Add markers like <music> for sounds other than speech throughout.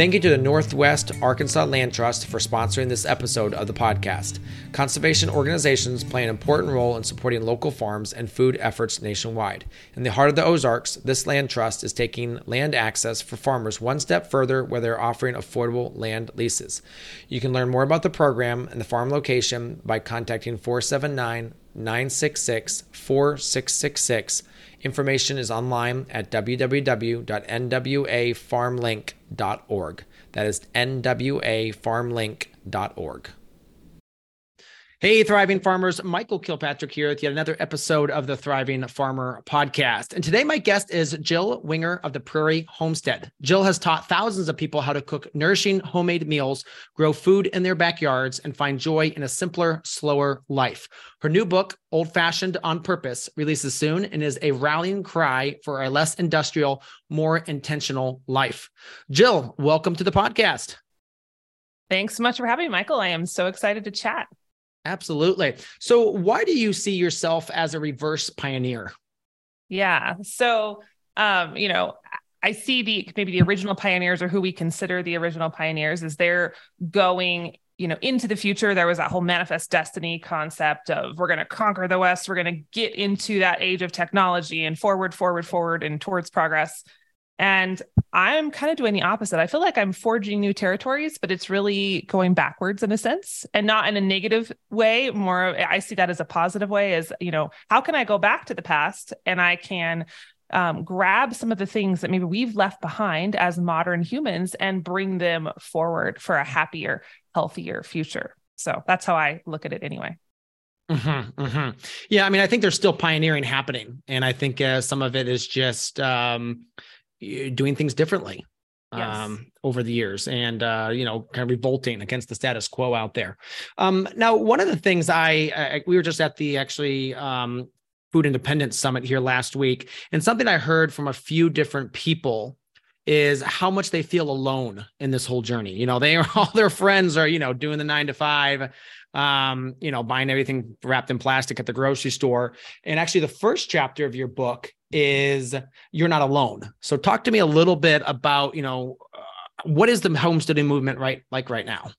Thank you to the Northwest Arkansas Land Trust for sponsoring this episode of the podcast. Conservation organizations play an important role in supporting local farms and food efforts nationwide. In the heart of the Ozarks, this land trust is taking land access for farmers one step further where they're offering affordable land leases. You can learn more about the program and the farm location by contacting 479 966 4666 Information is online at www.nwafarmlink.org. That is nwafarmlink.org. Hey, thriving farmers. Michael Kilpatrick here with yet another episode of the Thriving Farmer podcast. And today, my guest is Jill Winger of the Prairie Homestead. Jill has taught thousands of people how to cook nourishing homemade meals, grow food in their backyards, and find joy in a simpler, slower life. Her new book, Old Fashioned on Purpose, releases soon and is a rallying cry for a less industrial, more intentional life. Jill, welcome to the podcast. Thanks so much for having me, Michael. I am so excited to chat. Absolutely. So, why do you see yourself as a reverse pioneer? Yeah. So, um, you know, I see the maybe the original pioneers or who we consider the original pioneers is they're going, you know, into the future. There was that whole manifest destiny concept of we're going to conquer the West, we're going to get into that age of technology and forward, forward, forward, and towards progress. And I'm kind of doing the opposite. I feel like I'm forging new territories, but it's really going backwards in a sense and not in a negative way. More, I see that as a positive way as, you know, how can I go back to the past and I can um, grab some of the things that maybe we've left behind as modern humans and bring them forward for a happier, healthier future. So that's how I look at it anyway. Mm-hmm, mm-hmm. Yeah, I mean, I think there's still pioneering happening, and I think uh, some of it is just um, doing things differently yes. um, over the years and uh, you know kind of revolting against the status quo out there um, now one of the things I, I, we were just at the actually um, food independence summit here last week and something i heard from a few different people is how much they feel alone in this whole journey you know they are <laughs> all their friends are you know doing the nine to five um, you know, buying everything wrapped in plastic at the grocery store. And actually, the first chapter of your book is you're not alone. So talk to me a little bit about, you know, uh, what is the homesteading movement right like right now?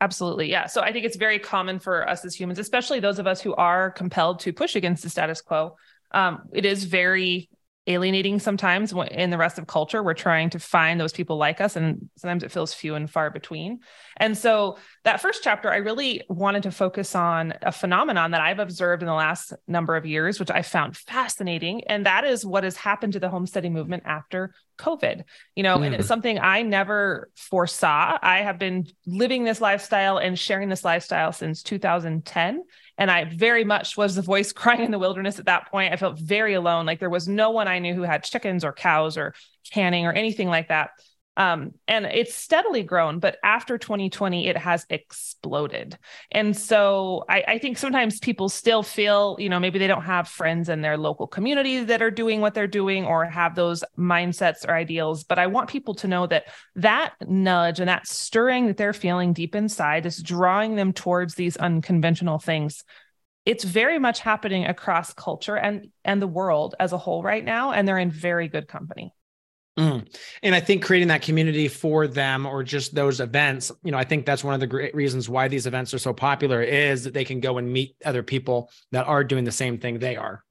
Absolutely. Yeah. So I think it's very common for us as humans, especially those of us who are compelled to push against the status quo. Um, it is very alienating sometimes in the rest of culture. We're trying to find those people like us, and sometimes it feels few and far between. And so, that first chapter, I really wanted to focus on a phenomenon that I've observed in the last number of years, which I found fascinating. And that is what has happened to the homesteading movement after COVID. You know, mm. and it's something I never foresaw. I have been living this lifestyle and sharing this lifestyle since 2010. And I very much was the voice <laughs> crying in the wilderness at that point. I felt very alone. Like there was no one I knew who had chickens or cows or canning or anything like that. Um, and it's steadily grown, but after 2020, it has exploded. And so I, I, think sometimes people still feel, you know, maybe they don't have friends in their local community that are doing what they're doing or have those mindsets or ideals. But I want people to know that that nudge and that stirring that they're feeling deep inside is drawing them towards these unconventional things it's very much happening across culture and and the world as a whole right now and they're in very good company Mm. And I think creating that community for them or just those events, you know, I think that's one of the great reasons why these events are so popular is that they can go and meet other people that are doing the same thing they are.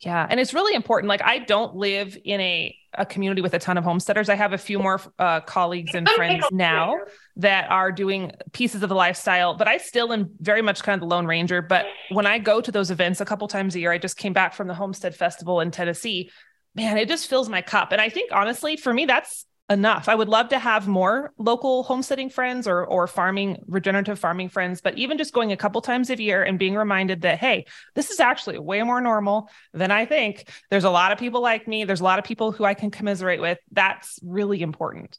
Yeah. And it's really important. Like, I don't live in a, a community with a ton of homesteaders. I have a few more uh, colleagues and friends now that are doing pieces of the lifestyle, but I still am very much kind of the Lone Ranger. But when I go to those events a couple times a year, I just came back from the Homestead Festival in Tennessee man, it just fills my cup. And I think honestly, for me, that's enough. I would love to have more local homesteading friends or or farming regenerative farming friends, but even just going a couple times a year and being reminded that hey, this is actually way more normal than I think. There's a lot of people like me, there's a lot of people who I can commiserate with. That's really important.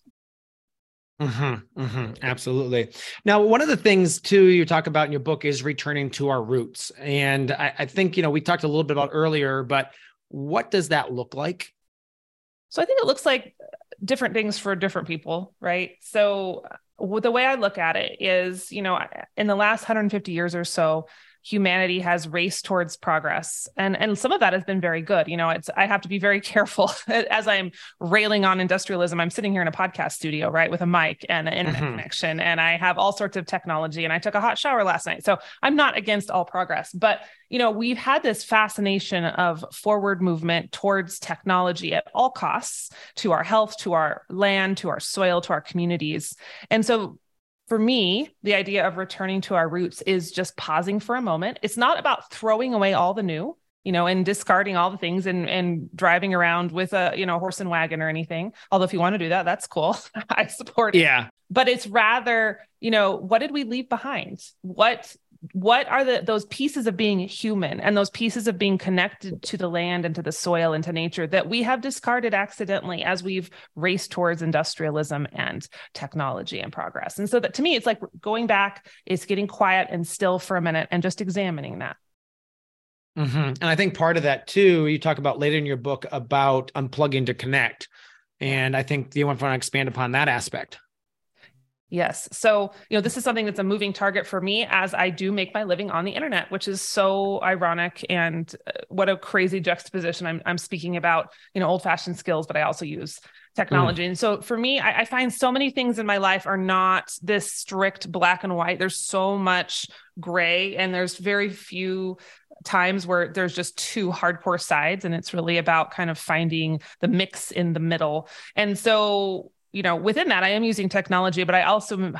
Mm-hmm, mm-hmm, absolutely. Now, one of the things too you talk about in your book is returning to our roots, and I, I think you know we talked a little bit about earlier, but what does that look like? So I think it looks like uh, different things for different people, right? So uh, the way I look at it is, you know, in the last 150 years or so, humanity has raced towards progress. And and some of that has been very good. You know it's i have to be very <laughs> careful as i'm railing on industrialism. I'm sitting here in a podcast studio right with a mic and an internet mm-hmm. connection and i have all sorts of technology and i took a hot shower last night. So i'm not against all progress but you know we've had this fascination of forward movement towards technology at all costs to our health to our land to our soil to our communities. And so for me, the idea of returning to our roots is just pausing for a moment. It's not about throwing away all the new, you know, and discarding all the things and and driving around with a, you know, horse and wagon or anything. Although if you want to do that, that's cool. <laughs> I support it. yeah. But it's rather, you know, what did we leave behind? What what are the those pieces of being human and those pieces of being connected to the land and to the soil and to nature that we have discarded accidentally as we've raced towards industrialism and technology and progress? And so that to me it's like going back is getting quiet and still for a minute and just examining that. Mm-hmm. and i think part of that too you talk about later in your book about unplugging to connect. And i think you want to expand upon that aspect Yes. So, you know, this is something that's a moving target for me as I do make my living on the internet, which is so ironic and uh, what a crazy juxtaposition. I'm, I'm speaking about, you know, old fashioned skills, but I also use technology. Mm. And so for me, I, I, find so many things in my life are not this strict black and white. There's so much gray and there's very few times where there's just two hardcore sides and it's really about kind of finding the mix in the middle. And so you know, within that, I am using technology, but I also am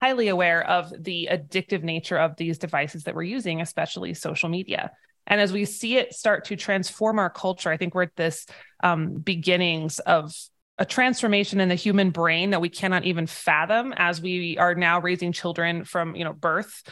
highly aware of the addictive nature of these devices that we're using, especially social media. And as we see it start to transform our culture, I think we're at this um, beginnings of a transformation in the human brain that we cannot even fathom as we are now raising children from you know birth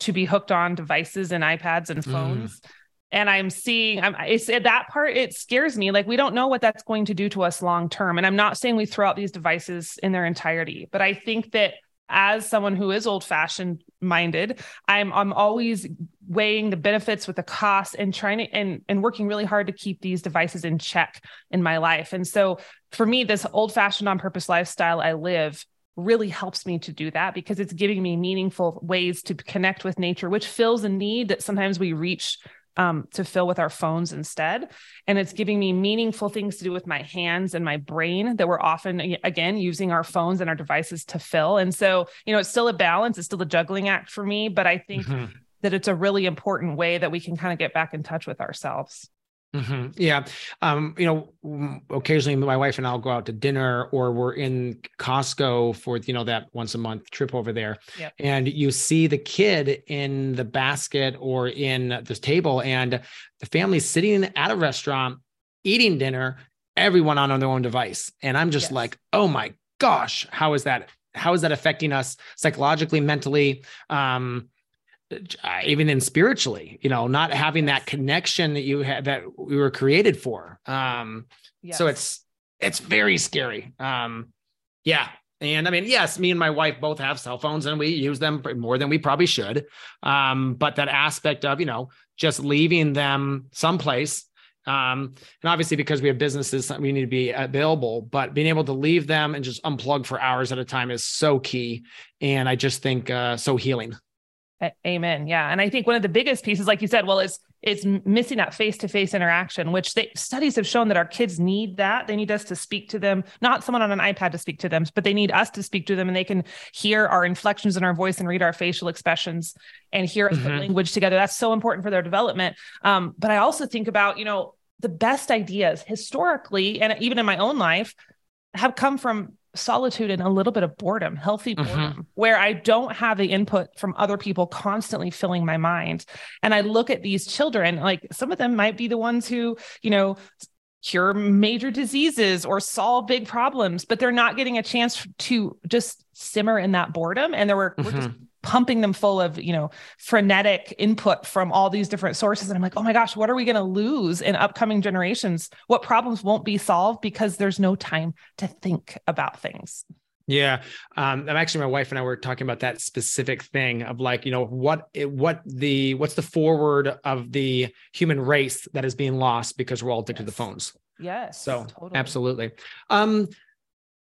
to be hooked on devices and iPads and mm. phones. Mm and i'm seeing i'm it's that part it scares me. Like we don't know what that's going to do to us long term. And i'm not saying we throw out these devices in their entirety but i think that as someone who is old fashioned minded i'm i'm always weighing the benefits with the costs and trying to and and working really hard to keep these devices in check in my life. And so for me this old fashioned on purpose lifestyle i live really helps me to do that because it's giving me meaningful ways to connect with nature which fills a need that sometimes we reach um, to fill with our phones instead. And it's giving me meaningful things to do with my hands and my brain that we're often, again, using our phones and our devices to fill. And so, you know, it's still a balance, it's still a juggling act for me, but I think mm-hmm. that it's a really important way that we can kind of get back in touch with ourselves. Mm-hmm. Yeah. Um, you know, occasionally my wife and I'll go out to dinner or we're in Costco for, you know, that once a month trip over there. Yep. And you see the kid in the basket or in this table and the family sitting at a restaurant eating dinner, everyone on their own device. And I'm just yes. like, oh my gosh, how is that? How is that affecting us psychologically, mentally? Um, even in spiritually you know not having that connection that you had that we were created for. Um yes. so it's it's very scary. Um yeah. And i mean yes me and my wife both have cell phones and we use them more than we probably should. Um but that aspect of you know just leaving them someplace um, and obviously because we have businesses we need to be available but being able to leave them and just unplug for hours at a time is so key. And i just think uh, so healing Amen. Yeah. And I think one of the biggest pieces, like you said, well, is it's missing that face-to-face interaction, which they, studies have shown that our kids need that. They need us to speak to them, not someone on an iPad to speak to them, but they need us to speak to them and they can hear our inflections in our voice and read our facial expressions and hear us mm-hmm. language together. That's so important for their development. Um, but I also think about, you know, the best ideas historically, and even in my own life, have come from solitude and a little bit of boredom, healthy mm-hmm. boredom, mm-hmm. where I don't have the input from other people constantly filling my mind. And I look at these children, like some of them might be the ones who, you know, cure major diseases or solve big problems, but they're not getting a chance to just simmer in that boredom. And there were, mm-hmm. we're just mm-hmm pumping them full of you know frenetic input from all these different sources and i'm like oh my gosh what are we going to lose in upcoming generations what problems won't be solved because there's no time to think about things Yeah, um, I'm actually my wife and I were talking about that specific thing of like you know what what the what's the forward of the human race that is being lost because we're all addicted yes. to the phones. Yes. So totally. absolutely. Um,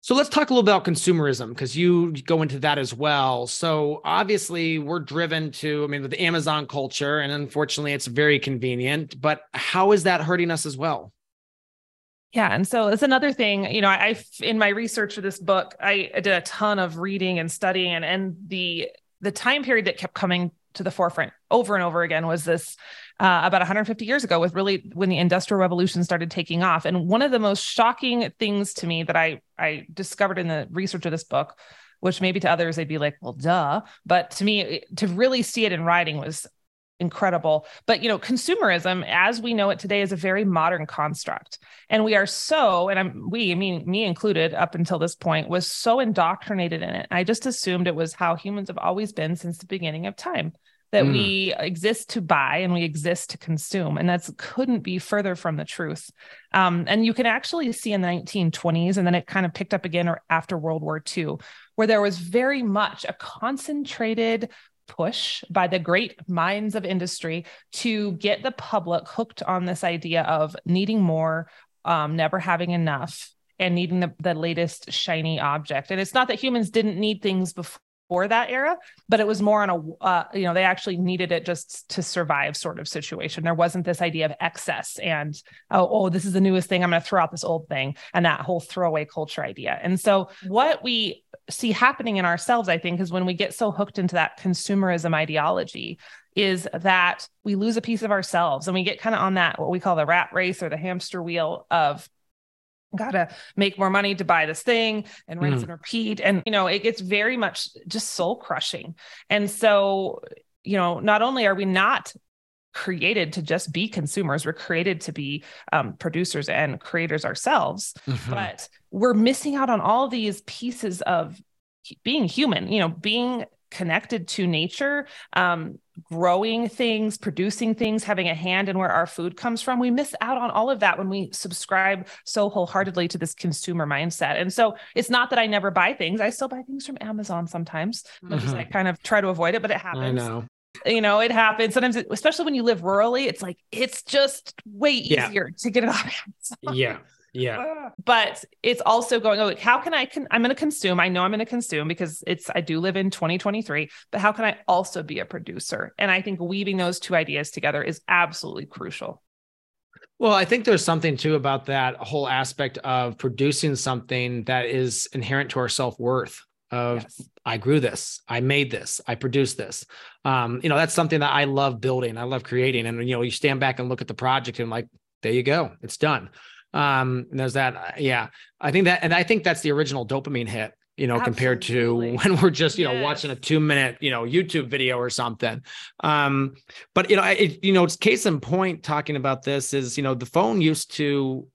so let's talk a little about consumerism because you go into that as well. So obviously we're driven to, I mean, with the Amazon culture, and unfortunately it's very convenient, but how is that hurting us as well? Yeah. And so it's another thing, you know, I, I in my research for this book, I, I did a ton of reading and studying and, and the, the time period that kept coming to the forefront over and over again was this uh, about 150 years ago with really when the industrial revolution started taking off. And one of the most shocking things to me that i i discovered in the research of this book which maybe to others they'd be like well duh. But to me to really see it in writing was incredible. But you know consumerism as we know it today is a very modern construct. And we are so and i'm we I mean me included up until this point was so indoctrinated in it. I just assumed it was how humans have always been since the beginning of time that mm. we exist to buy and we exist to consume and that's couldn't be further from the truth um, and you can actually see in the 1920s and then it kind of picked up again or after world war ii where there was very much a concentrated push by the great minds of industry to get the public hooked on this idea of needing more, um, never having enough, and needing the, the latest shiny object. And it's not that humans didn't need things before for that era, but it was more on a, uh, you know, they actually needed it just to survive sort of situation. There wasn't this idea of excess and, oh, oh this is the newest thing. I'm going to throw out this old thing and that whole throwaway culture idea. And so what we see happening in ourselves, I think, is when we get so hooked into that consumerism ideology, is that we lose a piece of ourselves and we get kind of on that, what we call the rat race or the hamster wheel of gotta make more money to buy this thing and rinse mm. and repeat and you know it gets very much just soul crushing and so you know not only are we not created to just be consumers we're created to be um, producers and creators ourselves mm-hmm. but we're missing out on all these pieces of being human you know being connected to nature um, growing things, producing things, having a hand in where our food comes from. We miss out on all of that when we subscribe so wholeheartedly to this consumer mindset. And so it's not that I never buy things. I still buy things from Amazon sometimes. Mm-hmm. I kind of try to avoid it, but it happens. I know. You know, it happens sometimes, especially when you live rurally. It's like it's just way easier yeah. to get it off <laughs> Amazon. Yeah, yeah. <laughs> But it's also going, oh, how can I, con- I'm going to consume. I know I'm going to consume because it's, I do live in 2023, but how can I also be a producer? And I think weaving those two ideas together is absolutely crucial. Well, I think there's something too about that whole aspect of producing something that is inherent to our self worth. Of yes. I grew this, I made this, I produced this. Um, you know, that's something that I love building, I love creating, and you know, you stand back and look at the project and like, there you go, it's done um and there's that uh, yeah i think that and i think that's the original dopamine hit you know Absolutely. compared to <laughs> when we're just you yes. know watching a two minute you know youtube video or something um but you know it, you know it's case in point talking about this is you know the phone used to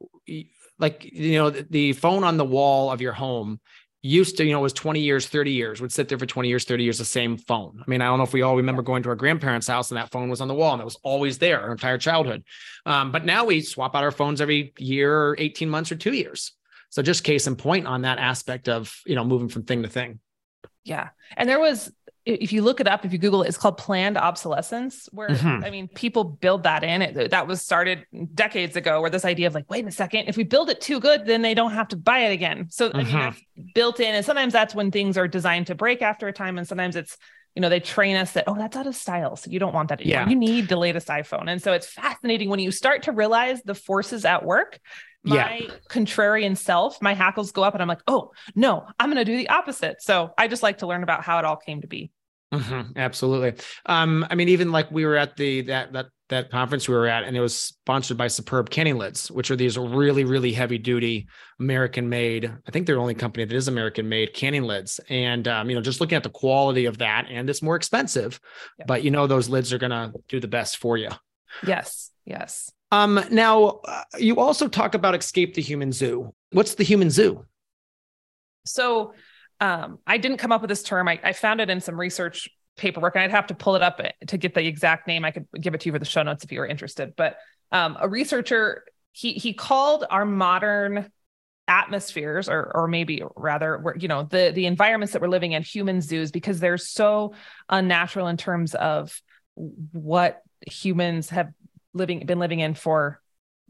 like you know the phone on the wall of your home used to, you know, was 20 years, 30 years, would sit there for 20 years, 30 years, the same phone. I mean, I don't know if we all remember going to our grandparents' house and that phone was on the wall and it was always there our entire childhood. Um, but now we swap out our phones every year, 18 months, or two years. So just case in point on that aspect of, you know, moving from thing to thing. Yeah. And there was if you look it up, if you Google it, it's called planned obsolescence, where mm-hmm. I mean, people build that in. It that was started decades ago, where this idea of like, wait a second, if we build it too good, then they don't have to buy it again. So mm-hmm. I mean, mm-hmm. that's built in, and sometimes that's when things are designed to break after a time, and sometimes it's you know they train us that oh that's out of style, so you don't want that anymore. Yeah. You need the latest iPhone, and so it's fascinating when you start to realize the forces at work my yeah. contrarian self, my hackles go up and I'm like, oh, no, I'm going to do the opposite. So I just like to learn about how it all came to be. Mm-hmm, absolutely. Um, I mean, even like we were at the that that that conference we were at, and it was sponsored by Superb Canning Lids, which are these really really heavy duty American made. I think they're the only company that is American made canning lids, and um, you know, just looking at the quality of that, and it's more expensive, but you know, those lids are gonna do the best for you. Yes. Yes. Um, now uh, you also talk about escape the human zoo. What's the human zoo? So um, I didn't come up with this term. I, I found it in some research paperwork, and I'd have to pull it up to get the exact name. I could give it to you for the show notes if you were interested. But um, a researcher he he called our modern atmospheres or or maybe rather we're, you know the the environments that we're living in human zoos because they're so unnatural in terms of what humans have living been living in for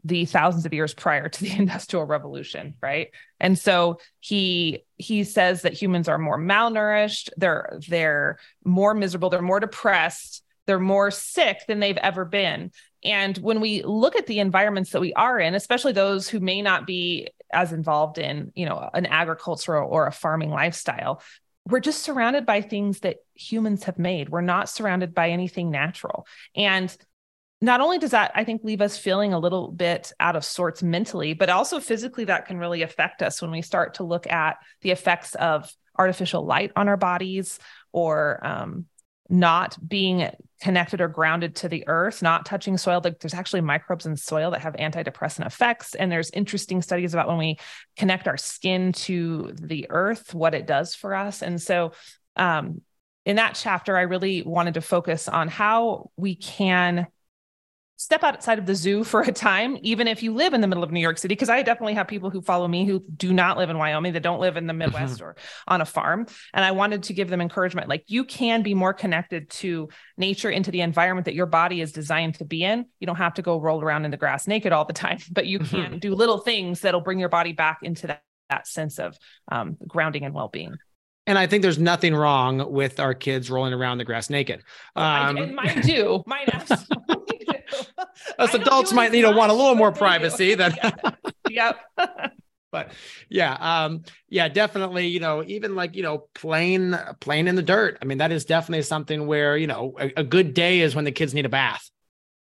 the thousands of years prior to the <laughs> industrial revolution right? And so he he says that humans are more malnourished they're they're more miserable they're more depressed they're more sick than they've ever been. And when we look at the environments that we are in especially those who may not be as involved in you know an agricultural or a farming lifestyle we're just surrounded by things that humans have made. We're not surrounded by anything natural. And not only does that i think leave us feeling a little bit out of sorts mentally but also physically that can really affect us when we start to look at the effects of artificial light on our bodies or um, not being connected or grounded to the earth, not touching soil. Like there's actually microbes in soil that have antidepressant effects. And there's interesting studies about when we connect our skin to the earth, what it does for us. And so um, in that chapter, I really wanted to focus on how we can step outside of the zoo for a time, even if you live in the middle of New York City. Because I definitely have people who follow me who do not live in Wyoming, that don't live in the mm-hmm. Midwest or on a farm. And I wanted to give them encouragement like you can be more connected to nature, into the environment that your body is designed to be in. You don't have to go roll around in the grass naked all the <laughs> time, but you can mm-hmm. do little things that'll bring your body back into that, that sense of um, grounding and well being. And I think there's nothing wrong with our kids rolling around the grass naked. Um, I, mine do. Mine <laughs> absolutely <laughs> us adults might you know want a little more privacy than <laughs> yep. <laughs> But yeah um yeah definitely you know even like you know playing playing in the dirt. I mean that is definitely something where you know a, a good day is when the kids need a bath.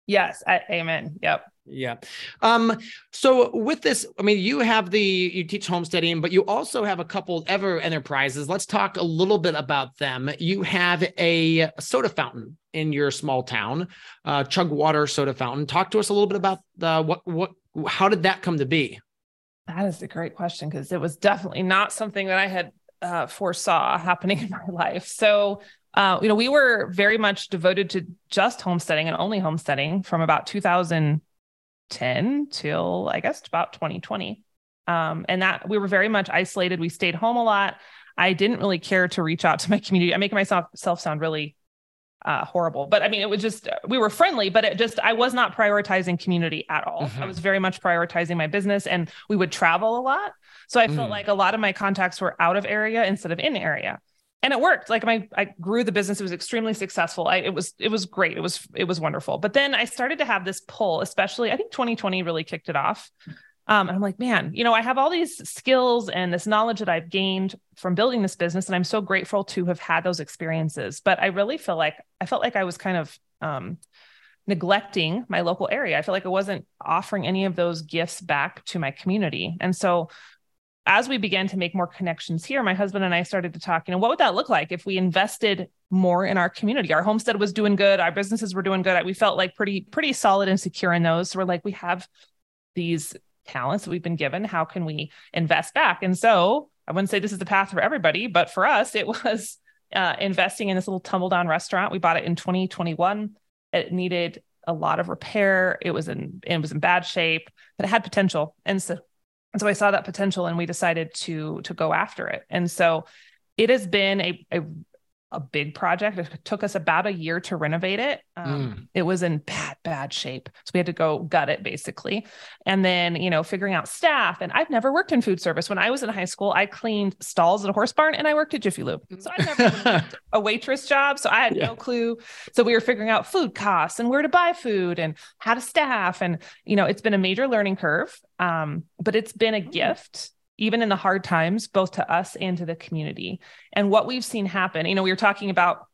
Yes I, amen. Yep yeah. Um, so with this, I mean, you have the you teach homesteading, but you also have a couple ever enterprises. Let's talk a little bit about them. You have a soda fountain in your small town, uh, Chugwater Soda Fountain. Talk to us a little bit about the what what how did that come to be? That is a great question because it was definitely not something that I had uh, foresaw happening <laughs> in my life. So uh, you know, we were very much devoted to just homesteading and only homesteading from about 2000 10 till I guess about 2020. Um, and that we were very much isolated. We stayed home a lot. I didn't really care to reach out to my <laughs> community. I make myself self sound really uh, horrible, but I mean, it was just we were friendly, but it just I was not prioritizing community at all. Mm-hmm. I was very much prioritizing my business, and we would travel a lot. So I felt mm. like a lot of my contacts were out of area instead of in area and it worked. Like my i grew the business. It was extremely successful. I it was it was great. It was it was wonderful. But then i started to have this pull especially i think 2020 really kicked it off. Um, and i'm like man you know i have all these skills and this knowledge that i've gained from building this business and i'm so grateful to have had those experiences. But i really feel like i felt like i was kind of um, neglecting my local area. I feel like i wasn't offering any of those gifts back to my community. And so as we began to make more connections here, my husband and I started to talk, you know, what would that look like if we invested more in our community? Our homestead was doing good, our businesses were doing good. We felt like pretty, pretty solid and secure in those. So we're like, we have these talents that we've been given. How can we invest back? And so I wouldn't say this is the path for everybody, but for us, it <laughs> was uh, investing in this little tumble down restaurant. We bought it in 2021. It needed a lot of repair. It was in it was in bad shape, but it had potential. And so and so I saw that potential and we decided to to go after it. And so it has been a, a a big project. It took us about a year to renovate it. Um, mm. It was in bad, bad shape. So we had to go gut it basically. And then, you know, figuring out staff. And I've never worked in food service. When I was in high school, I cleaned stalls at a horse barn and I worked at Jiffy Lube. So I never <laughs> a waitress job. So I had yeah. no clue. So we were figuring out food costs and where to buy food and how to staff. And, you know, it's been a major learning curve. Um, but it's been a mm. gift even in the hard times, both to us and to the community. And what we've seen happen, you know, we were talking about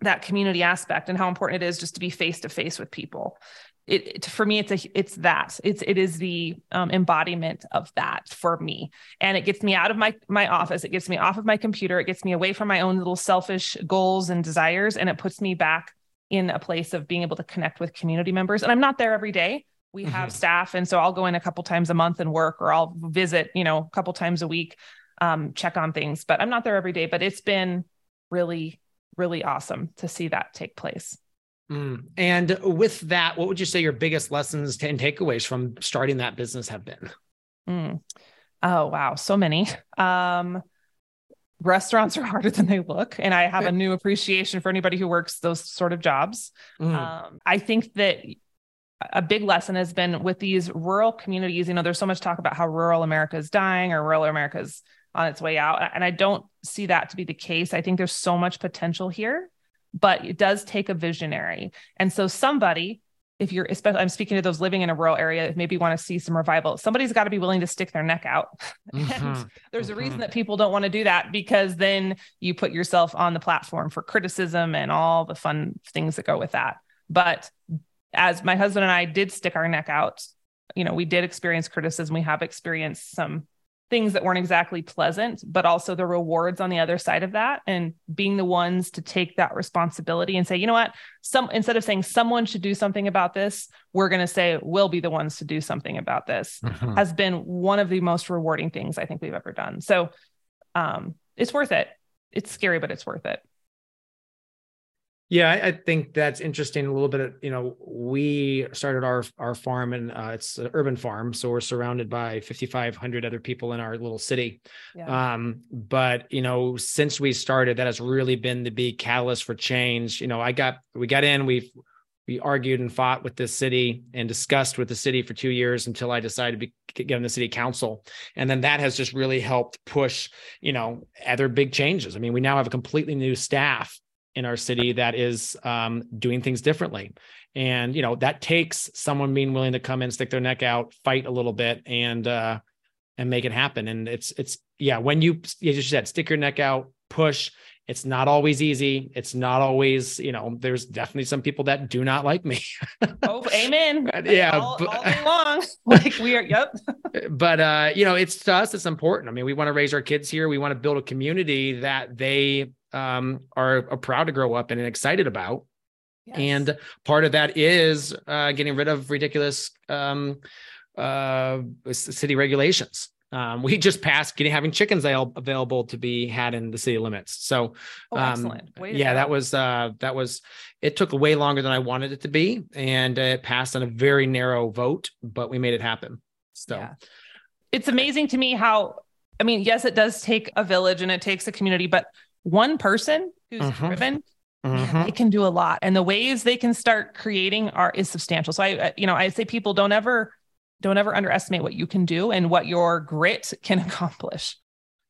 that community aspect and how important it is just to be face to face with people. It, it, for me, it's a it's that it's it is the um, embodiment of that for me, and it gets me out of my my office. It gets me off of my computer. It gets me away from my own little selfish goals and desires, and it puts me back in a place of being able to connect with community members. And I'm not there every day, we mm-hmm. have staff and so i'll go in a couple times a month and work or i'll visit you know a couple times a week um, check on things but i'm not there every day but it's been really really awesome to see that take place mm. and with that what would you say your biggest lessons and takeaways from starting that business have been mm. Oh wow, so many. Um, restaurants are harder than they look, and I have a new appreciation for anybody who works those sort of jobs. Mm. Um, I think that a big lesson has been with these rural communities. You know, there's so much talk about how rural America is dying or rural America is on its way out, and I don't see that to be the case. I think there's so much potential here, but it does take a visionary, and so somebody if you're especially i'm speaking to those living in a rural area maybe want to see some revival somebody's got to be willing to stick their neck out <laughs> mm-hmm. and there's mm-hmm. a reason that people don't want to do that because then you put yourself on the platform for criticism and all the fun things that go with that but as my husband and i did stick our neck out you know we did experience criticism we have experienced some things that weren't exactly pleasant, but also the rewards on the other side of that and being the ones to take that responsibility and say, you know what, some instead of saying someone should do something about this, we're going to say we'll be the ones to do something about this mm-hmm. has been one of the most rewarding things I think we've ever done. So um, it's worth it. It's scary, but it's worth it. Yeah, I, think that's interesting. A little bit, of, you know, we started our our farm, and uh, it's an urban farm, so we're surrounded by 5,500 other people in our little city. Yeah. Um, but you know, since we started, that has really been the big catalyst for change. You know, I got we got in, we we argued and fought with the city and discussed with the city for two years until I decided to be, get on the city council. And then that has just really helped push, you know, other big changes. I mean, we now have a completely new staff in our city that is um, doing things differently. And you know that takes someone being willing to come in stick their neck out fight a little bit and uh and make it happen. And it's it's yeah when you as you said stick your neck out push it's not always easy. It's not always you know there's definitely some people that do not like me. <laughs> Oh amen. Yeah all, but, all day long. <laughs> Like we are yep. <laughs> But uh you know it's to us it's important. I mean we want to raise our kids here. We want to build a community that they um, are, are proud to grow up in and excited about. Yes. And part of that is uh, getting rid of ridiculous um, uh, city regulations. Um, we just passed getting having chickens available to be had in the city limits. So, oh, um, yeah, that was uh, that was. It took way longer than I wanted it to be, and it passed on a very narrow vote, but we made it happen. So, yeah. it's amazing to me how. I mean, yes, it does take a village and it takes a community, but one person who's mm-hmm. driven mm-hmm. they can do a lot. And the ways they can start creating are is substantial. So i you know i say people don't ever don't ever underestimate what you can do and what your grit can <laughs> accomplish.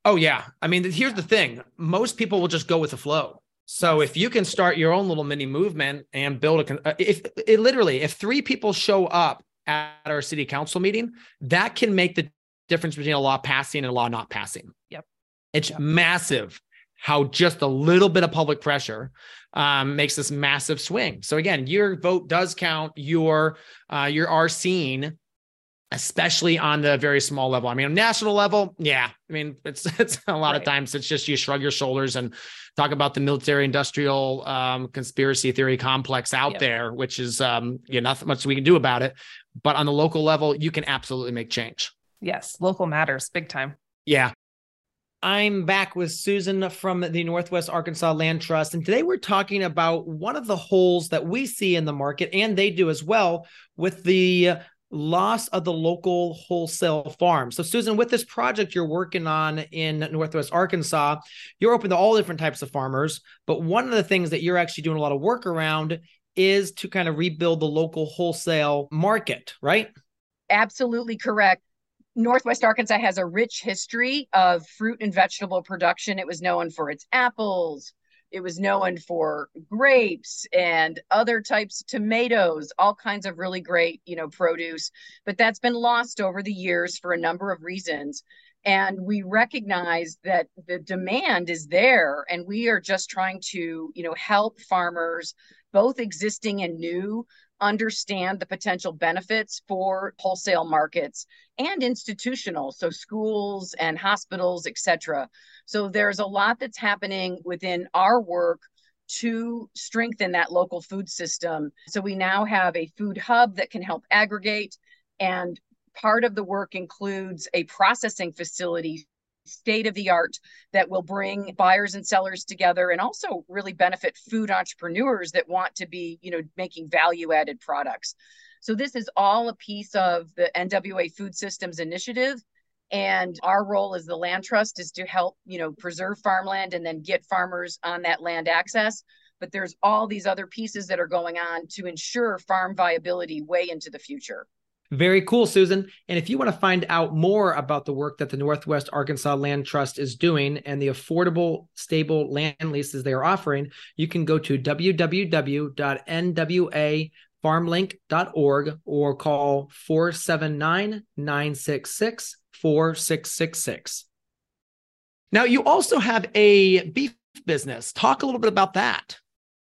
Oh yeah. I mean here's the thing. Most people will just go with the flow. So if you can start your own little mini movement and build a uh, if it literally if three people show up at our city council meeting that can make the difference between a law passing and a law not passing. Yep. It's yep. massive how just a little bit of public pressure um, makes this massive swing. So again, your vote does count. Your uh, you are seen, especially on the very small level. I mean, on national level, yeah. I mean, it's <laughs> it's a lot right. of times it's just you shrug your shoulders and talk about the military industrial um, conspiracy theory complex out yep. there, which is um, you know, nothing much we can do about it. But on the local level, you can absolutely make change. Yes, local matters big time. Yeah. I'm back with Susan from the Northwest Arkansas Land Trust. And today we're talking about one of the holes that we see in the market, and they do as well, with the loss of the local wholesale farm. So, Susan, with this project you're working on in Northwest Arkansas, you're open to all different types of farmers. But one of the things that you're actually doing a lot of work around is to kind of rebuild the local wholesale market, right? Absolutely correct. Northwest Arkansas has a rich history of fruit and vegetable production. It was known for its apples. It was known for grapes and other types of tomatoes, all kinds of really great, you know, produce. But that's been lost over the years for a number of reasons. And we recognize that the demand is there, and we are just trying to, you know, help farmers, both existing and new, understand the potential benefits for wholesale markets and institutional so schools and hospitals etc so there's a lot that's happening within our work to strengthen that local food system. So we now have a food hub that can help aggregate and part of the work includes a processing facility state of the art that will bring buyers and sellers together and also really benefit food entrepreneurs that want to be you know making value added products so this is all a piece of the nwa food systems initiative And our role as the land trust is to help, you know, preserve farmland and then get farmers on that land access. But there's all these other pieces that are going on to ensure farm viability way into the future. Very cool, Susan. And if you want to find out more about the work that the Northwest Arkansas Land Trust is doing and the affordable, stable land leases they are offering, you can go to www.nwafarmlink.org or call 479 966 4666. Now, you also have a beef business. Talk a little bit about that.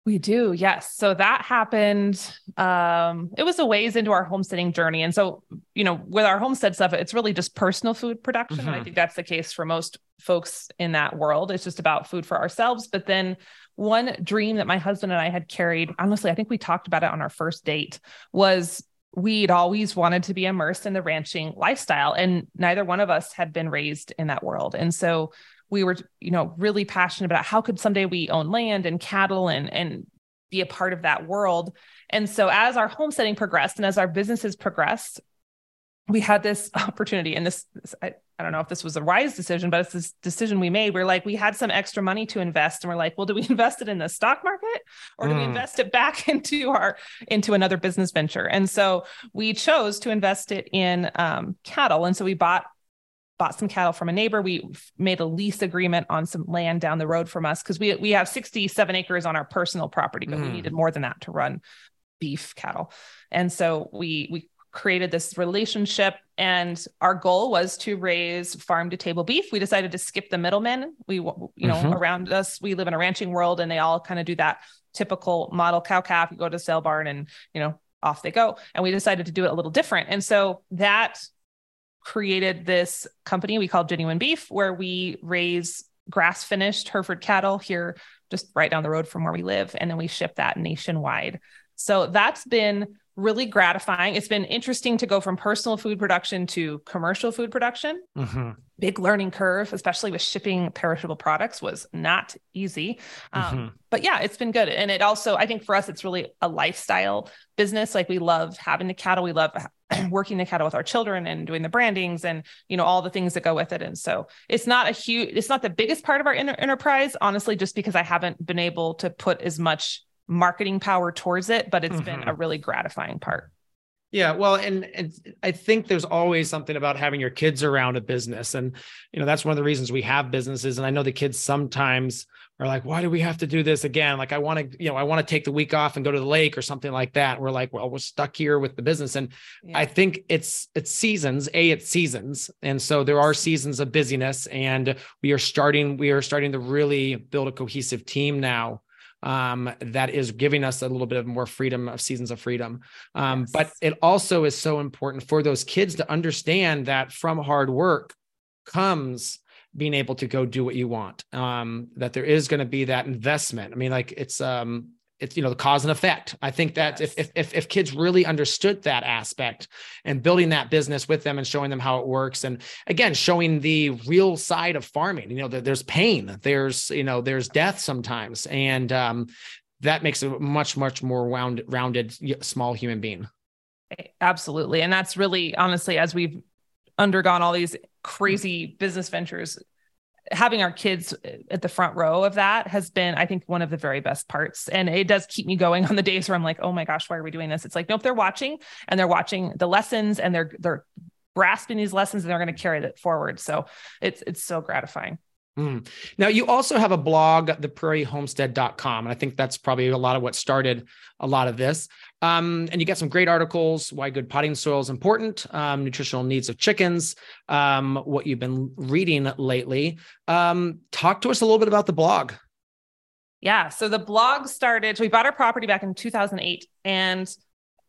We do, yes. So that happened. Um, it was a ways into our homesteading journey. And so, you know, with our homestead stuff, it's really just personal food production. Mm-hmm. I think that's the case for most folks in that world. It's just about food for ourselves. But then one dream that my husband and I had carried, honestly, I think we talked about it on our first date, was we'd always wanted to be immersed in the ranching lifestyle. And neither one of us had been raised in that world. And so we were you know really passionate about how could someday we own land and cattle and and be a part of that world. And so as our homesteading progressed and as our businesses progressed we had this <laughs> opportunity and this, this I, I don't know if this was a wise decision but it's this decision we made we're like we had some extra money to invest and we're like well do we <laughs> invest it in the stock market or do mm. we invest it back <laughs> into our into another business venture? And so we chose to invest it in um, cattle. And so we bought bought some cattle from a neighbor. We made a lease agreement on some land down the road from us because we we have 67 acres on our personal property, but mm. we hmm. needed more than that to run beef cattle. And so we we created this relationship and our goal was to raise farm to table beef we decided to skip the middlemen we you know mm-hmm. around us we live in a ranching world and they all kind of do that typical model cow calf you go to sale barn and you know off they go and we decided to do it a little different and so that created this company we call Genuine Beef, where we raise grass finished Hereford cattle here just right down the road from where we live. And then we ship that nationwide. So that's been really gratifying. It's been interesting to go from personal food production to commercial food production. Mm-hmm. Big learning curve, especially with shipping perishable products, was not easy. Um, mm-hmm. But yeah, it's been good. And it also, I think for us, it's really a lifestyle business. Like we love having the cattle, we love <clears throat> working the cattle with our children and doing the brandings and you know all the things that go with it and so it's not a huge it's not the biggest part of our inter- enterprise honestly just because i haven't been able to put as much marketing power towards it but it's mm-hmm. been a really gratifying part yeah, well, and and I think there's always something about having your kids around a business, and you know that's one of the reasons we have businesses. And I know the kids sometimes are like, "Why do we have to do this again?" Like, I want to, you know, I want to take the week off and go to the lake or something like that. we're like, "Well, we're stuck here with the business," and yeah. I think it's it's seasons. A, it's seasons, and so there are seasons of busyness, and we are starting we are starting to really build a cohesive team now um, that is giving us a little bit of more freedom of seasons of freedom. Um, yes. But it also is so important for those kids to understand that from hard work comes being able to go do what you want. Um, that there is going to be that investment. I mean, like it's um, it's you know the cause and effect. I think that yes. if, if if kids really understood that aspect and building that business with them and showing them how it works and again showing the real side of farming you know that there's pain there's you know there's death sometimes. And um, that makes a much much more round, rounded small human being. Absolutely. And that's really honestly as we've undergone all these crazy business ventures having our kids uh, at the front row of that has been, I think, one of the very best parts. And it does keep me going on the days where I'm like, oh my gosh, why are we doing this? It's like, nope, they're watching and they're watching the lessons and they're they're grasping these lessons and they're going to carry that forward. So it's it's so gratifying. Mm. Now, you also have a blog, theprairiehomestead.com. And I think that's probably a lot of what started a lot of this. Um, and you get some great articles why good potting soil is important, um, nutritional needs of chickens, um, what you've been reading lately. Um, talk to us a little bit about the blog. Yeah. So the blog started, we bought our property back in 2008. And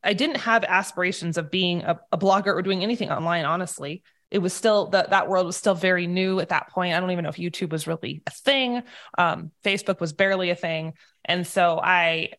I didn't have aspirations of being a, a blogger or doing anything online, honestly it was still that that world was still very new at that point. I don't even know if YouTube was really a thing. Um, Facebook was barely a thing, and so I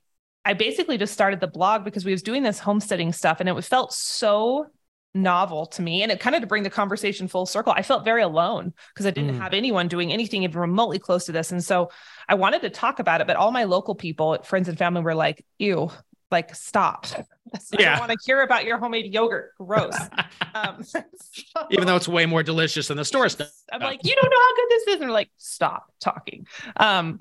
I basically just started the blog because we was doing this homesteading stuff and it felt so novel to me and it kind of to bring the conversation full circle i felt very alone because i didn't mm. have anyone doing anything even remotely close to this and so i wanted to talk about it but all my local people friends and family were like ew like stop. <laughs> yeah. I don't want to hear about your homemade yogurt. Gross. <laughs> um, <laughs> so, Even though it's way more delicious than the store stuff. I'm like, you don't know how good this is. And they're like, stop talking. Um,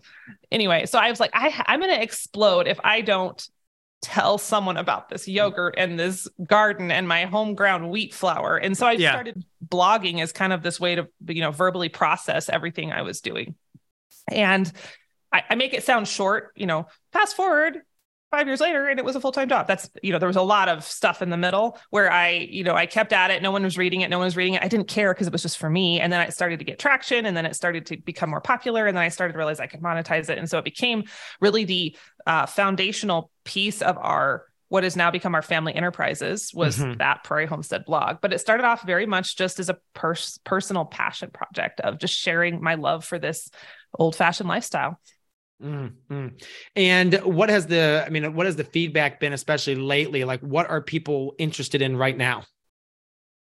anyway, so I was like, I, I'm going to explode if I don't tell someone about this yogurt and this garden and my home ground wheat flour. And so I yeah. started blogging as kind of this way to, you know, verbally process everything I was doing. And I, I make it sound short, you know, fast forward five years later and it was a full-time job. That's you know there was a lot of stuff in the middle where i you know i kept at it. No one was reading it. No one was reading it. I didn't care because it was just for me. And then it started to get traction and then it started to become more popular and then i started to realize i could monetize it. And so it became really the uh, foundational piece of our what has now become our family enterprises was mm-hmm. that prairie homestead blog. But it started off very much just as a pers- personal passion project of just sharing my love for this old fashioned lifestyle Mm-hmm. And what has the, I mean, what has the feedback been, especially lately? Like, what are people interested in right now?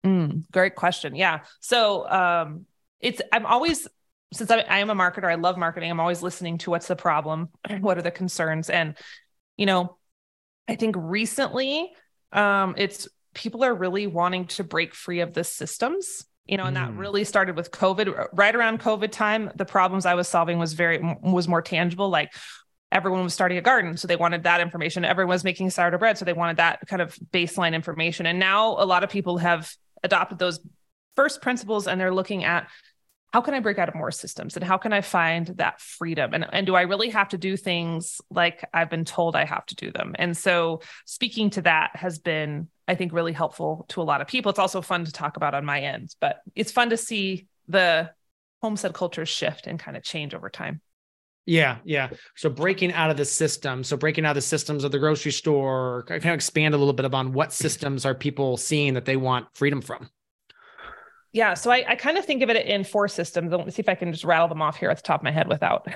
Mm, great question. Yeah. So, um, it's, I'm always, since I, I am a marketer, I love marketing. I'm always listening to what's the problem, <clears throat> what are the concerns, and you know, I think recently, um, it's people are really wanting to break free of the systems you know and that mm. really started with covid. Right around covid time the problems i was solving was very was more tangible like everyone was starting a garden so they wanted that information. Everyone was making sourdough bread so they wanted that kind of baseline information. And now a lot of people have adopted those first principles and they're looking at how can I break out of more systems and how can I find that freedom? And, and do I really have to do things like I've been told I have to do them? And so speaking to that has been, I think, really helpful to a lot of people. It's also fun to talk about on my end, but it's fun to see the homestead culture shift and kind of change over time. Yeah, yeah. So breaking out of the system, so breaking out of the systems of the grocery store, kind of expand a little bit upon what systems are people seeing that they want freedom from? Yeah. So I, I kind of think of it in four systems. Let me see if I can just rattle them off here at the top of my head without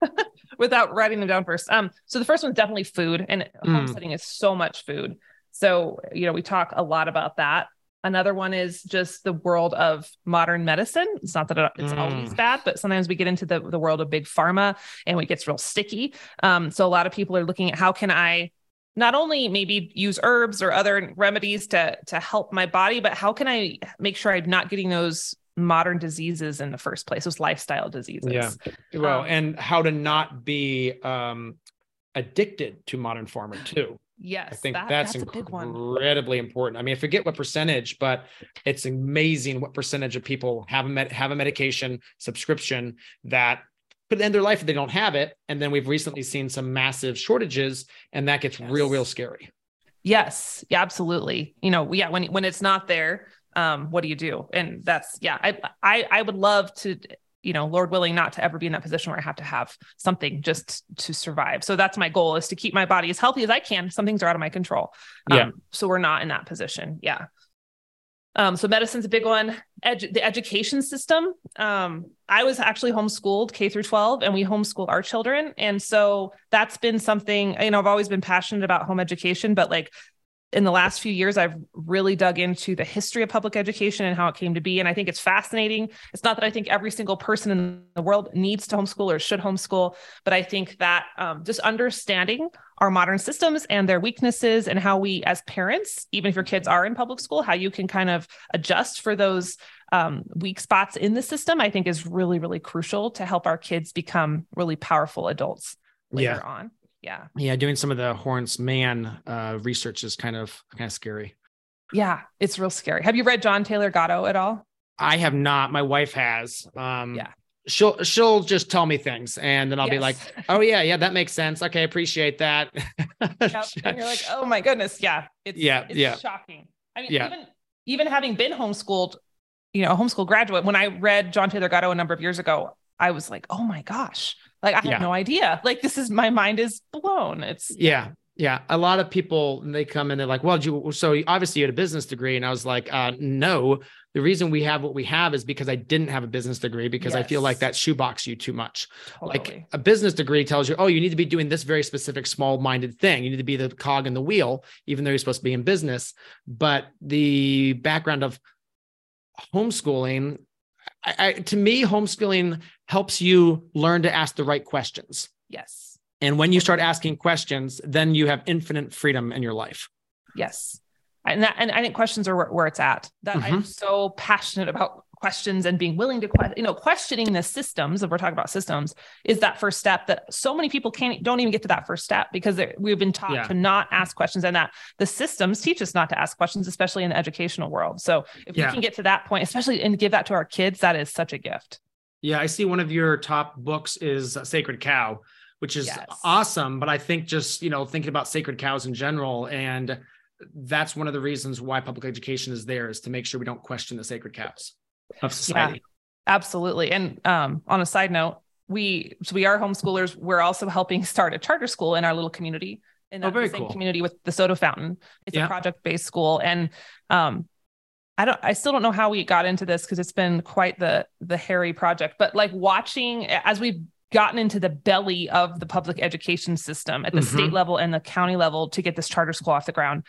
<laughs> without writing them down first. Um, so the first one's definitely food, and mm. homesteading is so much food. So you know we talk a lot about that. Another one is just the world of modern medicine. It's not that it's mm. always bad, but sometimes we get into the, the world of big pharma and it gets real sticky. Um, so a lot of people are looking at how can I not only maybe use herbs or other remedies to to help my body but how can i make sure i'm not getting those modern diseases in the first place those lifestyle diseases? Yeah. Well um, and how to not be um addicted to modern farming too. Yes i think that, that's, that's incredibly important. I mean i forget what percentage but it's amazing what percentage of people have a med- have a medication subscription that end their life if they don't have it. And then we've recently seen some massive shortages, and that gets yes. real, real scary. Yes, yeah, absolutely. You know, yeah, when when it's not there, um, what do you do? And that's yeah, I I I would love to, you know, Lord willing, not to ever be in that position where I have to have something just to survive. So that's my goal is to keep my body as healthy as I can. Some things are out of my control. Um, yeah. So we're not in that position. Yeah. Um, so medicine's a big one. Edu- the education system. Um, I was actually homeschooled K through 12, and we homeschool our children, and so that's been something. You know, I've always been passionate about home education, but like in the last few years, I've really dug into the history of public education and how it came to be. And I think it's fascinating. It's not that I think every single person in the world needs to homeschool or should homeschool, but I think that um, just understanding our modern systems and their weaknesses and how we, as parents, even if your kids are in public school, how you can kind of adjust for those um, weak spots in the system, I think is really, really crucial to help our kids become really powerful adults later yeah. on yeah. Yeah doing some of the Horace Mann uh, research is kind of kind of scary. Yeah it's real scary. Have you read john taylor gatto at all? I have not. My wife has. Um yeah. she'll she'll just tell me things and then i'll yes. be like <laughs> oh yeah yeah that makes sense. Okay appreciate that. Yep. and <laughs> you're like oh my goodness. Yeah it's yeah it's yeah. shocking. I mean yeah. even even having been homeschooled you know a homeschool graduate when i read john taylor gatto a number of years ago i was like oh my gosh like I yeah. no idea. Like this is my mind is blown. It's yeah. Yeah, a lot of people they come in. And they're like, "Well, you so obviously you had a business degree," and I was like, uh, "No, the reason we have what we have is because I didn't have a business degree because yes. I feel like that shoebox you too much. Totally. Like a business degree tells you, oh, you need to be doing this very specific small-minded thing. You need to be the cog in the wheel, even though you're supposed to be in business. But the background of homeschooling I, I, to me, homeschooling helps you learn to ask the right questions. Yes. And when you start asking questions, then you have infinite freedom in your life. Yes. And that, and I think questions are where, where it's at. That mm-hmm. I'm so passionate about questions and being willing to you know questioning the systems if we're talking about systems is that first step that so many people can't don't even get to that first step because we've been taught yeah. to not ask questions and that the systems teach us not to ask questions especially in the educational world so if yeah. we can get to that point especially and give that to our kids that is such a gift yeah i see one of your top books is sacred cow which is yes. awesome but i think just you know thinking about sacred cows in general and that's one of the reasons why public education is there is to make sure we don't question the sacred cows of society. Yeah, absolutely. And um, on a side note, we so we are homeschoolers. We're also helping <laughs> start a charter school in our little community in oh, very same cool. community with the Soda Fountain. It's yeah. a project-based school, and um, I don't. I still don't know how we got into this because it's been quite the the hairy project. But like watching as we've gotten into the belly of the public education system at the mm-hmm. state level and the county level to get this charter school off the ground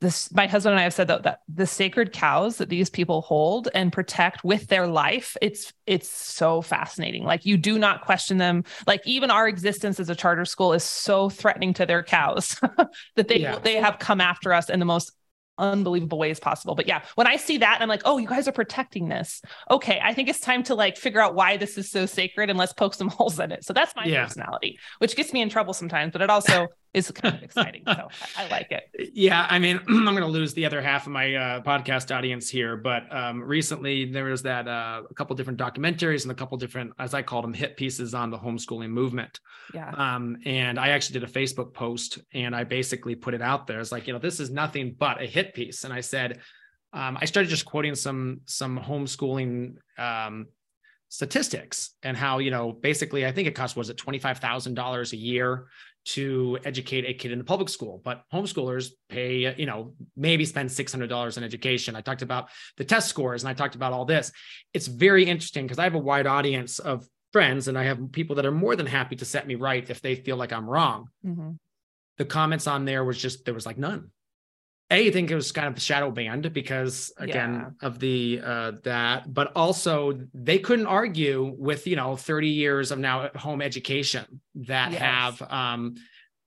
this my husband and I have said that, that the sacred cows that these people hold and protect with their life it's it's so fascinating like you do not question them like even our existence as a charter school is so threatening to their cows <laughs> that they yeah. they have come after us in the most unbelievable ways possible. But yeah, when I see that, I'm like, oh, you guys are protecting this. Okay, I think it's time to like figure out why this is so sacred and let's poke some <laughs> holes in it. So that's my yeah. personality, which gets me in trouble sometimes, but it also is kind of <laughs> exciting. So I, I, like it. Yeah, I mean, <clears throat> I'm going to lose the other half of my uh, podcast audience here, but um, recently there was that uh, a couple different documentaries and a couple different, as I called them, hit pieces on the homeschooling movement. Yeah. Um, and I actually did a Facebook post and I basically put it out there. It's like, you know, this is nothing but a hit piece, and I said. Um, I started just quoting some some homeschooling um, statistics and how you know basically I think it costs was it twenty five thousand dollars a year to educate a kid in the public school but homeschoolers pay you know maybe spend $600 in education. I talked about the test scores and i talked about all this. It's very interesting because i have a wide audience of friends and i have people that are more than happy to set me right if they feel like i'm wrong. Mm-hmm. the comments on there was just there was like none a, I think it was kind of the shadow banned because again yeah. of the uh that, but also they couldn't argue with you know 30 years of now home education that yes. have um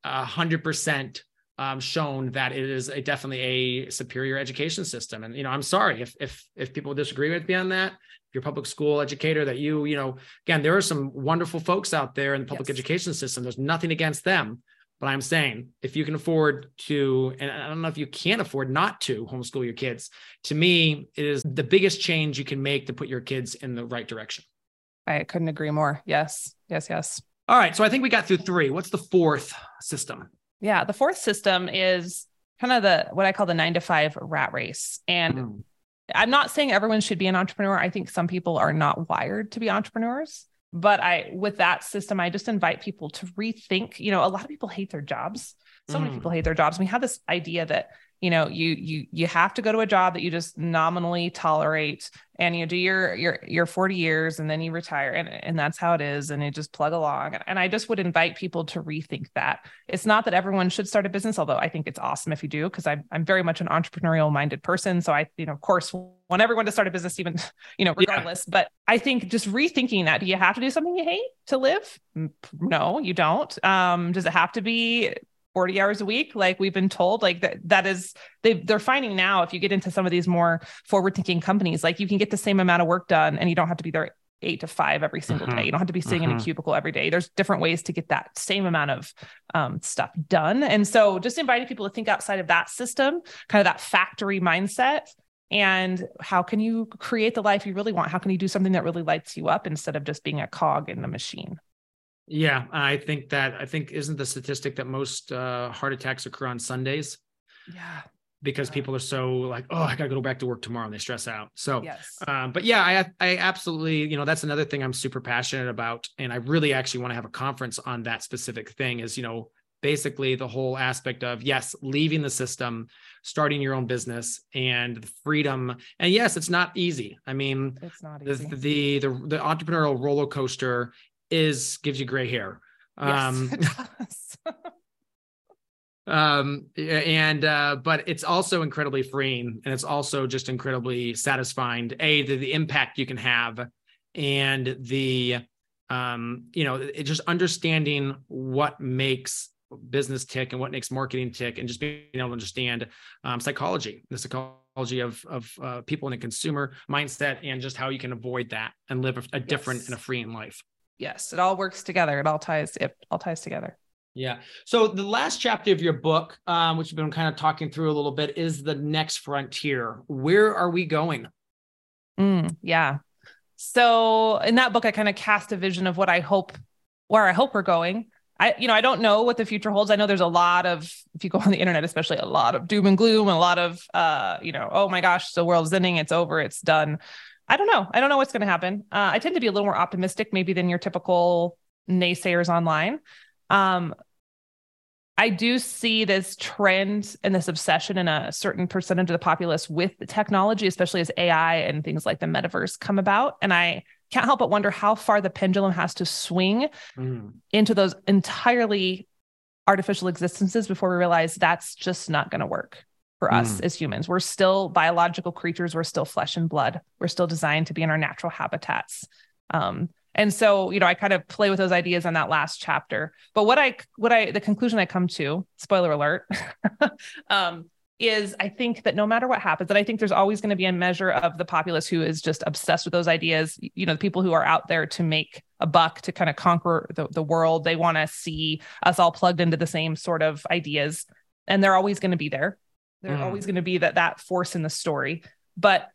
a hundred percent um, shown that it is a definitely a superior education system. And you know, I'm sorry if if if people disagree with me on that. If you're a public school educator, that you you know, again, there are some wonderful folks out there in the public yes. education system. There's nothing against them, but I'm saying if you can afford to, and I don't know if you can't afford not to homeschool your kids, to me, it is the biggest change you can make to put your kids in the right direction. I couldn't agree more. Yes, yes, yes. All right. So I think we got through three. What's the fourth system? Yeah. The fourth system is kind of the what I call the nine to five rat race. And mm. I'm not saying everyone should be an entrepreneur. I think some people are not wired to be entrepreneurs but i with that system i just invite people to rethink you know a lot of people hate their jobs so mm. many people hate their jobs we have this idea that you know you you you have to go to a job that you just nominally tolerate and you do your your your 40 years and then you retire and and that's how it is and you just plug along. And i just would invite people to rethink that. It's not that everyone should start a business although i think it's awesome if you do because i'm i'm very much an entrepreneurial minded person. So i you know of course want everyone to start a business even <laughs> you know regardless. Yeah. but i think just rethinking that do you have to do something you hate to live? No you don't. Um does it have to be 40 hours a week like we've been told like that that is they they're finding now if you get into some of these more forward thinking companies like you can get the same amount of work done and you don't have to be there eight to five every single day. You don't have to be sitting in a cubicle every day. There's different ways to get that same amount of um, stuff done. And so just inviting people to think outside of that system, kind of that factory mindset. And how can you create the life you really want? How can you do something that really lights you up instead of just being a cog in the machine? Yeah, I think that I think isn't the statistic that most uh, heart attacks occur on Sundays. Yeah. Because yeah. people are so like, oh, I gotta go back to work tomorrow, and they stress out. So, yes. Um, but yeah, I I absolutely, you know, that's another thing I'm super passionate about, and I really actually want to have a conference on that specific thing. Is you know, basically the whole aspect of yes, leaving the system, starting your own business, and the freedom. And yes, it's not easy. I mean, it's not easy. The the the, the entrepreneurial roller coaster is gives you gray hair. Um, yes, um, <laughs> and uh, but it's also incredibly freeing, and it's also just incredibly satisfying. A the, the impact you can have, and the um, you know, it, just understanding what makes business tick and what makes marketing tick, and just being able to understand um, psychology, the psychology of of uh, people in a consumer mindset, and just how you can avoid that and live a, a different yes. and a freeing life. Yes, it all works together. It all ties. It all ties together. Yeah. So the last chapter of your book, um, which we've been kind of talking through a little bit, is the next frontier. Where are we going? Mm, yeah. So in that book, I kind of cast a vision of what I hope, where I hope we're going. I, you know, I don't know what the future holds. I know there's a lot of, if you go on the internet, especially a lot of doom and gloom, and a lot of, uh, you know, oh my gosh, the world's ending, it's over, it's done. I don't know. I don't know what's going to happen. Uh, I tend to be a little more optimistic, maybe than your typical naysayers online. Um, I do see this trend and this obsession in a certain percentage of the populace with the technology, especially as AI and things like the metaverse come about. And I can't help but wonder how far the pendulum has to swing mm. into those entirely artificial existences before we realize that's just not going to work for us mm. as humans. We're still biological creatures. We're still flesh and blood. We're still designed to be in our natural habitats. Um, and so you know i kind of play with those ideas on that last chapter but what i what i the conclusion i come to spoiler alert <laughs> um, is i think that no matter what happens and i think there's always going to be a measure of the populace who is just obsessed with those ideas you know the people who are out there to make a buck to kind of conquer the, the world they want to see us all plugged into the same sort of ideas and they're always going to be there they're mm. always going to be that that force in the story but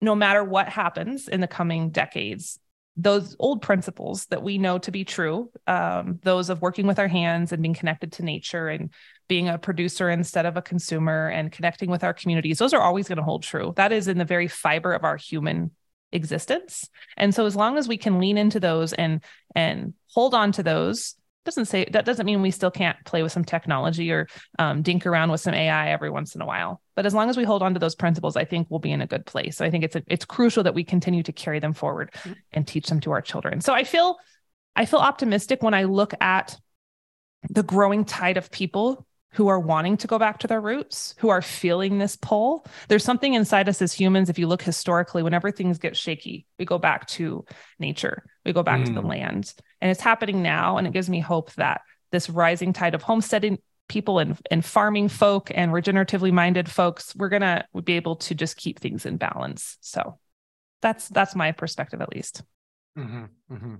no matter what happens in the coming decades those old principles that we know to be true, um, those of working with our hands and being connected to nature and being a producer instead of a consumer and connecting with our communities, those are always going to hold true. That is in the very fiber of our human existence. And so as long as we can lean into those and and hold on to those, doesn't say that doesn't mean we still can't play with some technology or um, dink around with some AI every once in a while. But as long as we hold on to those principles, I think we'll be in a good place. So I think it's a, it's crucial that we continue to carry them forward mm-hmm. and teach them to our children. So I feel I feel optimistic when I look at the growing tide of people who are wanting to go back to their roots, who are feeling this pull. There's something inside us as humans. If you look historically, whenever things get shaky, we go back to nature, we go back mm. to the mm. land. And it's happening now. And it gives me hope that this rising tide of homesteading people and, and farming folk and regeneratively minded folks, we're going to be able to just keep things in balance. So that's that's my perspective at least. Mm-hmm, mm-hmm.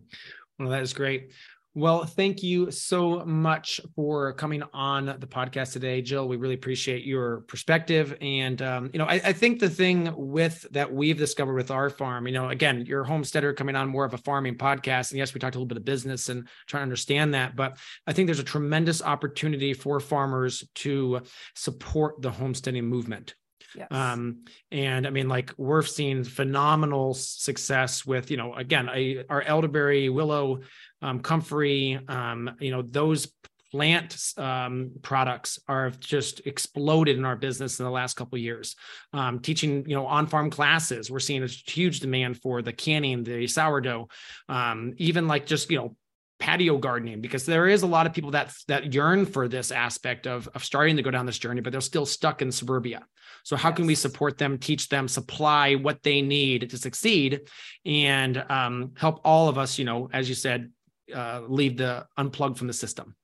Well, that is great. Well, thank you so much for coming on the podcast today, Jill. We really appreciate your perspective. And, um, you know, I, I, think the thing with that we've discovered with our farm, you know, again, you're a homesteader coming on more of a farming podcast. And yes, we talked a little bit of business and trying to understand that. But I think there's a tremendous opportunity for farmers to support the homesteading movement. Yes. Um, and I mean, like we're seeing phenomenal success with, you know, again, a, our elderberry, willow, um, comfrey, um, you know, those plant um, products are just exploded in our business in the last couple years. Um, teaching, you know, on-farm classes, we're seeing a huge demand for the canning, the sourdough, um, even like just you know patio gardening because there is a lot of people that that yearn for this aspect of of starting to go down this journey but they're still stuck in suburbia so how yes. can we support them teach them supply what they need to succeed and um, help all of us you know as you said uh, leave the unplugged from the system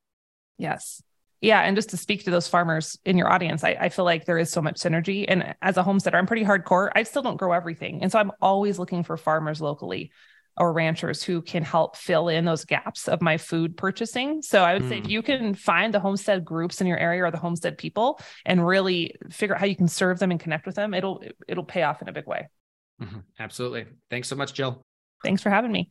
yes yeah and just to speak to those farmers in your audience I, I feel like there is so much synergy and as a homesteader i'm pretty hardcore i still don't grow everything and so i'm always looking for farmers locally or ranchers who can help fill in those gaps of my food purchasing. So I would mm. say if hmm. you can find the homestead groups in your area or the homestead people and really figure out how you can serve them and connect with them, it'll it'll pay off in a big way. Mm-hmm. Absolutely. Thanks so much, Jill. Thanks for having me.